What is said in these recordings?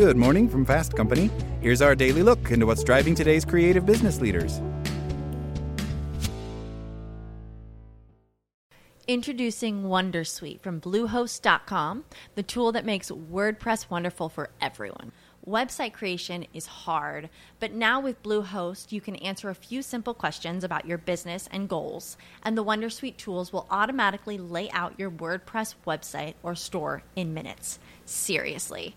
Good morning from Fast Company. Here's our daily look into what's driving today's creative business leaders. Introducing Wondersuite from Bluehost.com, the tool that makes WordPress wonderful for everyone. Website creation is hard, but now with Bluehost, you can answer a few simple questions about your business and goals, and the Wondersuite tools will automatically lay out your WordPress website or store in minutes. Seriously.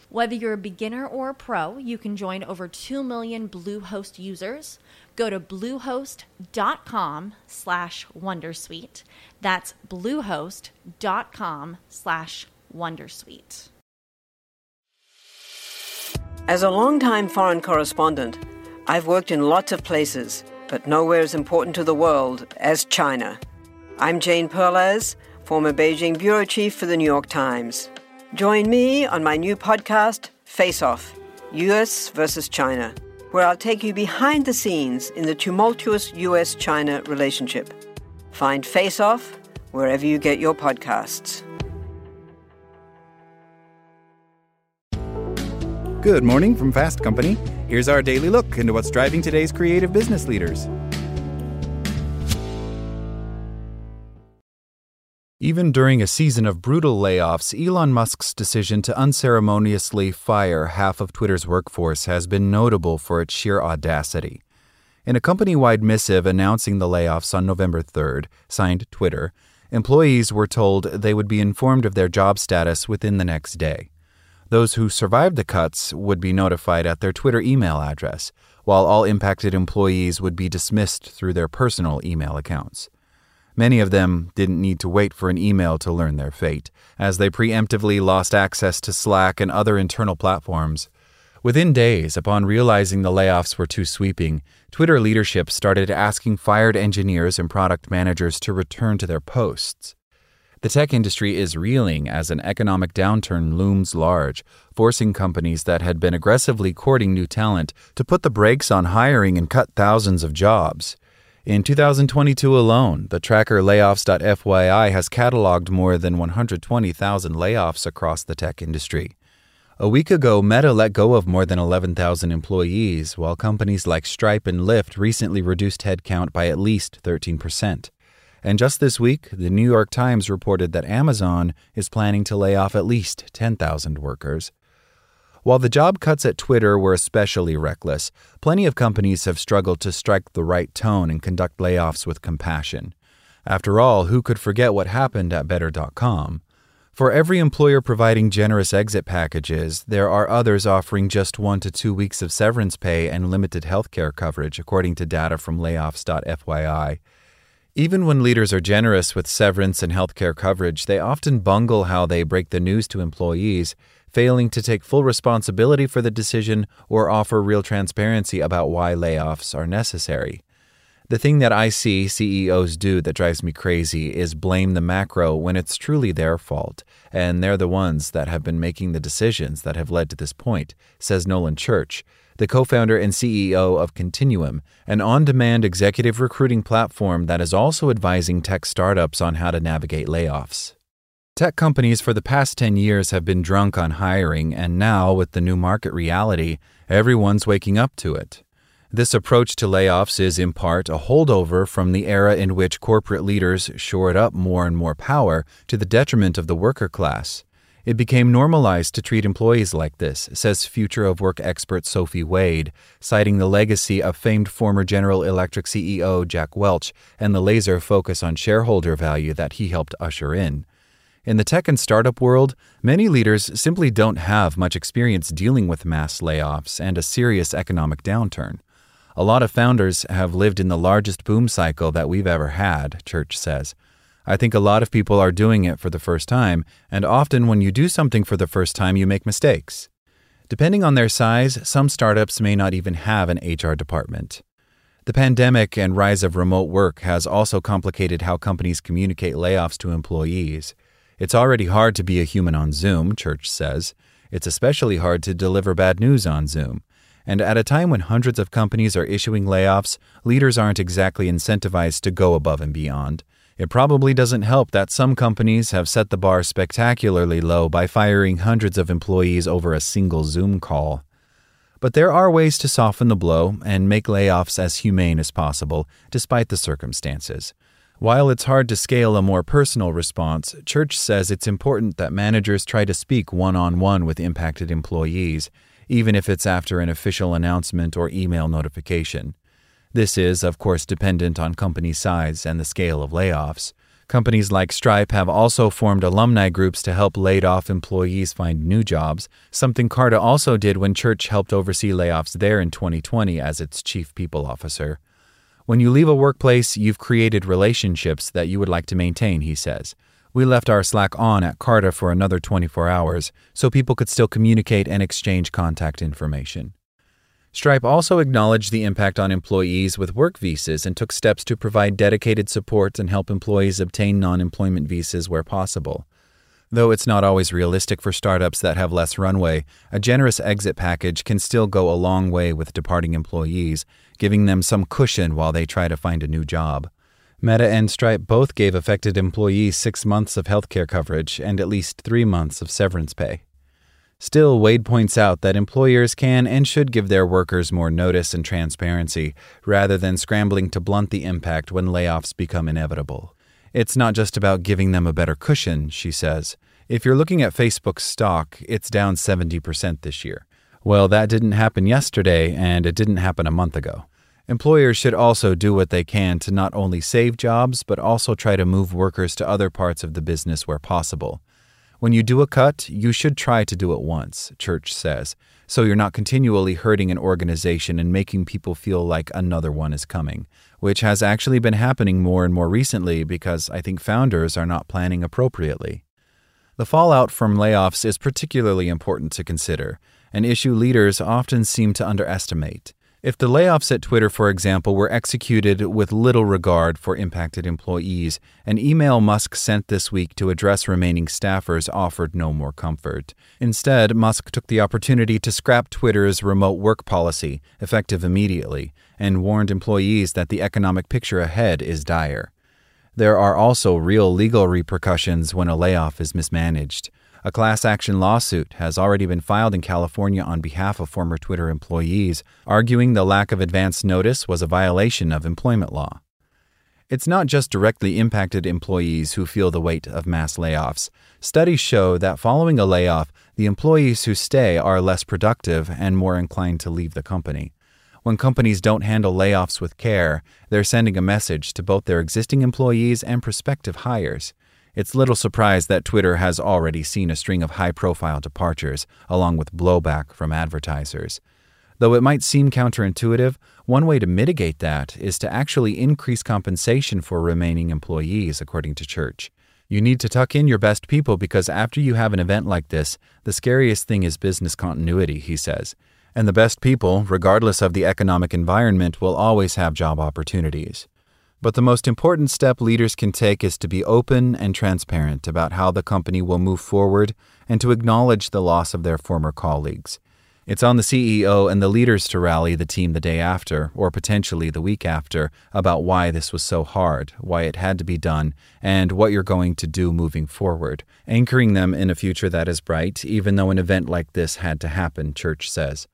Whether you're a beginner or a pro, you can join over 2 million Bluehost users. Go to bluehost.com slash wondersuite. That's bluehost.com slash wondersuite. As a longtime foreign correspondent, I've worked in lots of places, but nowhere as important to the world as China. I'm Jane Perlez, former Beijing bureau chief for the New York Times. Join me on my new podcast, Face Off US versus China, where I'll take you behind the scenes in the tumultuous US China relationship. Find Face Off wherever you get your podcasts. Good morning from Fast Company. Here's our daily look into what's driving today's creative business leaders. Even during a season of brutal layoffs, Elon Musk's decision to unceremoniously fire half of Twitter's workforce has been notable for its sheer audacity. In a company wide missive announcing the layoffs on November 3rd, signed Twitter, employees were told they would be informed of their job status within the next day. Those who survived the cuts would be notified at their Twitter email address, while all impacted employees would be dismissed through their personal email accounts. Many of them didn't need to wait for an email to learn their fate, as they preemptively lost access to Slack and other internal platforms. Within days, upon realizing the layoffs were too sweeping, Twitter leadership started asking fired engineers and product managers to return to their posts. The tech industry is reeling as an economic downturn looms large, forcing companies that had been aggressively courting new talent to put the brakes on hiring and cut thousands of jobs. In 2022 alone, the tracker layoffs.fyi has cataloged more than 120,000 layoffs across the tech industry. A week ago, Meta let go of more than 11,000 employees, while companies like Stripe and Lyft recently reduced headcount by at least 13%. And just this week, the New York Times reported that Amazon is planning to lay off at least 10,000 workers. While the job cuts at Twitter were especially reckless, plenty of companies have struggled to strike the right tone and conduct layoffs with compassion. After all, who could forget what happened at Better.com? For every employer providing generous exit packages, there are others offering just one to two weeks of severance pay and limited health care coverage, according to data from layoffs.fyi. Even when leaders are generous with severance and healthcare coverage, they often bungle how they break the news to employees, failing to take full responsibility for the decision or offer real transparency about why layoffs are necessary. The thing that I see CEOs do that drives me crazy is blame the macro when it's truly their fault, and they're the ones that have been making the decisions that have led to this point, says Nolan Church, the co founder and CEO of Continuum, an on demand executive recruiting platform that is also advising tech startups on how to navigate layoffs. Tech companies for the past 10 years have been drunk on hiring, and now, with the new market reality, everyone's waking up to it. This approach to layoffs is, in part, a holdover from the era in which corporate leaders shored up more and more power to the detriment of the worker class. It became normalized to treat employees like this, says future of work expert Sophie Wade, citing the legacy of famed former General Electric CEO Jack Welch and the laser focus on shareholder value that he helped usher in. In the tech and startup world, many leaders simply don't have much experience dealing with mass layoffs and a serious economic downturn. A lot of founders have lived in the largest boom cycle that we've ever had, Church says. I think a lot of people are doing it for the first time, and often when you do something for the first time, you make mistakes. Depending on their size, some startups may not even have an HR department. The pandemic and rise of remote work has also complicated how companies communicate layoffs to employees. It's already hard to be a human on Zoom, Church says. It's especially hard to deliver bad news on Zoom. And at a time when hundreds of companies are issuing layoffs, leaders aren't exactly incentivized to go above and beyond. It probably doesn't help that some companies have set the bar spectacularly low by firing hundreds of employees over a single Zoom call. But there are ways to soften the blow and make layoffs as humane as possible, despite the circumstances. While it's hard to scale a more personal response, Church says it's important that managers try to speak one on one with impacted employees, even if it's after an official announcement or email notification. This is, of course, dependent on company size and the scale of layoffs. Companies like Stripe have also formed alumni groups to help laid off employees find new jobs, something Carta also did when Church helped oversee layoffs there in 2020 as its chief people officer. When you leave a workplace, you've created relationships that you would like to maintain, he says. We left our Slack on at Carta for another 24 hours so people could still communicate and exchange contact information. Stripe also acknowledged the impact on employees with work visas and took steps to provide dedicated support and help employees obtain non employment visas where possible. Though it's not always realistic for startups that have less runway, a generous exit package can still go a long way with departing employees, giving them some cushion while they try to find a new job. Meta and Stripe both gave affected employees six months of healthcare coverage and at least three months of severance pay. Still, Wade points out that employers can and should give their workers more notice and transparency, rather than scrambling to blunt the impact when layoffs become inevitable. It's not just about giving them a better cushion, she says. If you're looking at Facebook's stock, it's down 70% this year. Well, that didn't happen yesterday, and it didn't happen a month ago. Employers should also do what they can to not only save jobs, but also try to move workers to other parts of the business where possible. When you do a cut, you should try to do it once, Church says, so you're not continually hurting an organization and making people feel like another one is coming, which has actually been happening more and more recently because I think founders are not planning appropriately. The fallout from layoffs is particularly important to consider, an issue leaders often seem to underestimate. If the layoffs at Twitter, for example, were executed with little regard for impacted employees, an email Musk sent this week to address remaining staffers offered no more comfort. Instead, Musk took the opportunity to scrap Twitter's remote work policy, effective immediately, and warned employees that the economic picture ahead is dire. There are also real legal repercussions when a layoff is mismanaged. A class action lawsuit has already been filed in California on behalf of former Twitter employees, arguing the lack of advance notice was a violation of employment law. It's not just directly impacted employees who feel the weight of mass layoffs. Studies show that following a layoff, the employees who stay are less productive and more inclined to leave the company. When companies don't handle layoffs with care, they're sending a message to both their existing employees and prospective hires. It's little surprise that Twitter has already seen a string of high profile departures, along with blowback from advertisers. Though it might seem counterintuitive, one way to mitigate that is to actually increase compensation for remaining employees, according to Church. You need to tuck in your best people because after you have an event like this, the scariest thing is business continuity, he says. And the best people, regardless of the economic environment, will always have job opportunities. But the most important step leaders can take is to be open and transparent about how the company will move forward and to acknowledge the loss of their former colleagues. It's on the CEO and the leaders to rally the team the day after, or potentially the week after, about why this was so hard, why it had to be done, and what you're going to do moving forward, anchoring them in a future that is bright, even though an event like this had to happen, Church says.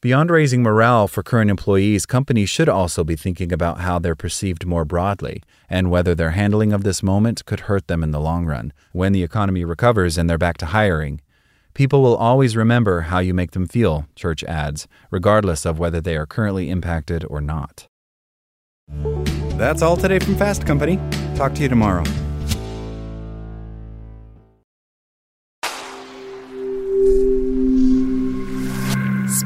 Beyond raising morale for current employees, companies should also be thinking about how they're perceived more broadly and whether their handling of this moment could hurt them in the long run when the economy recovers and they're back to hiring. People will always remember how you make them feel, Church adds, regardless of whether they are currently impacted or not. That's all today from Fast Company. Talk to you tomorrow.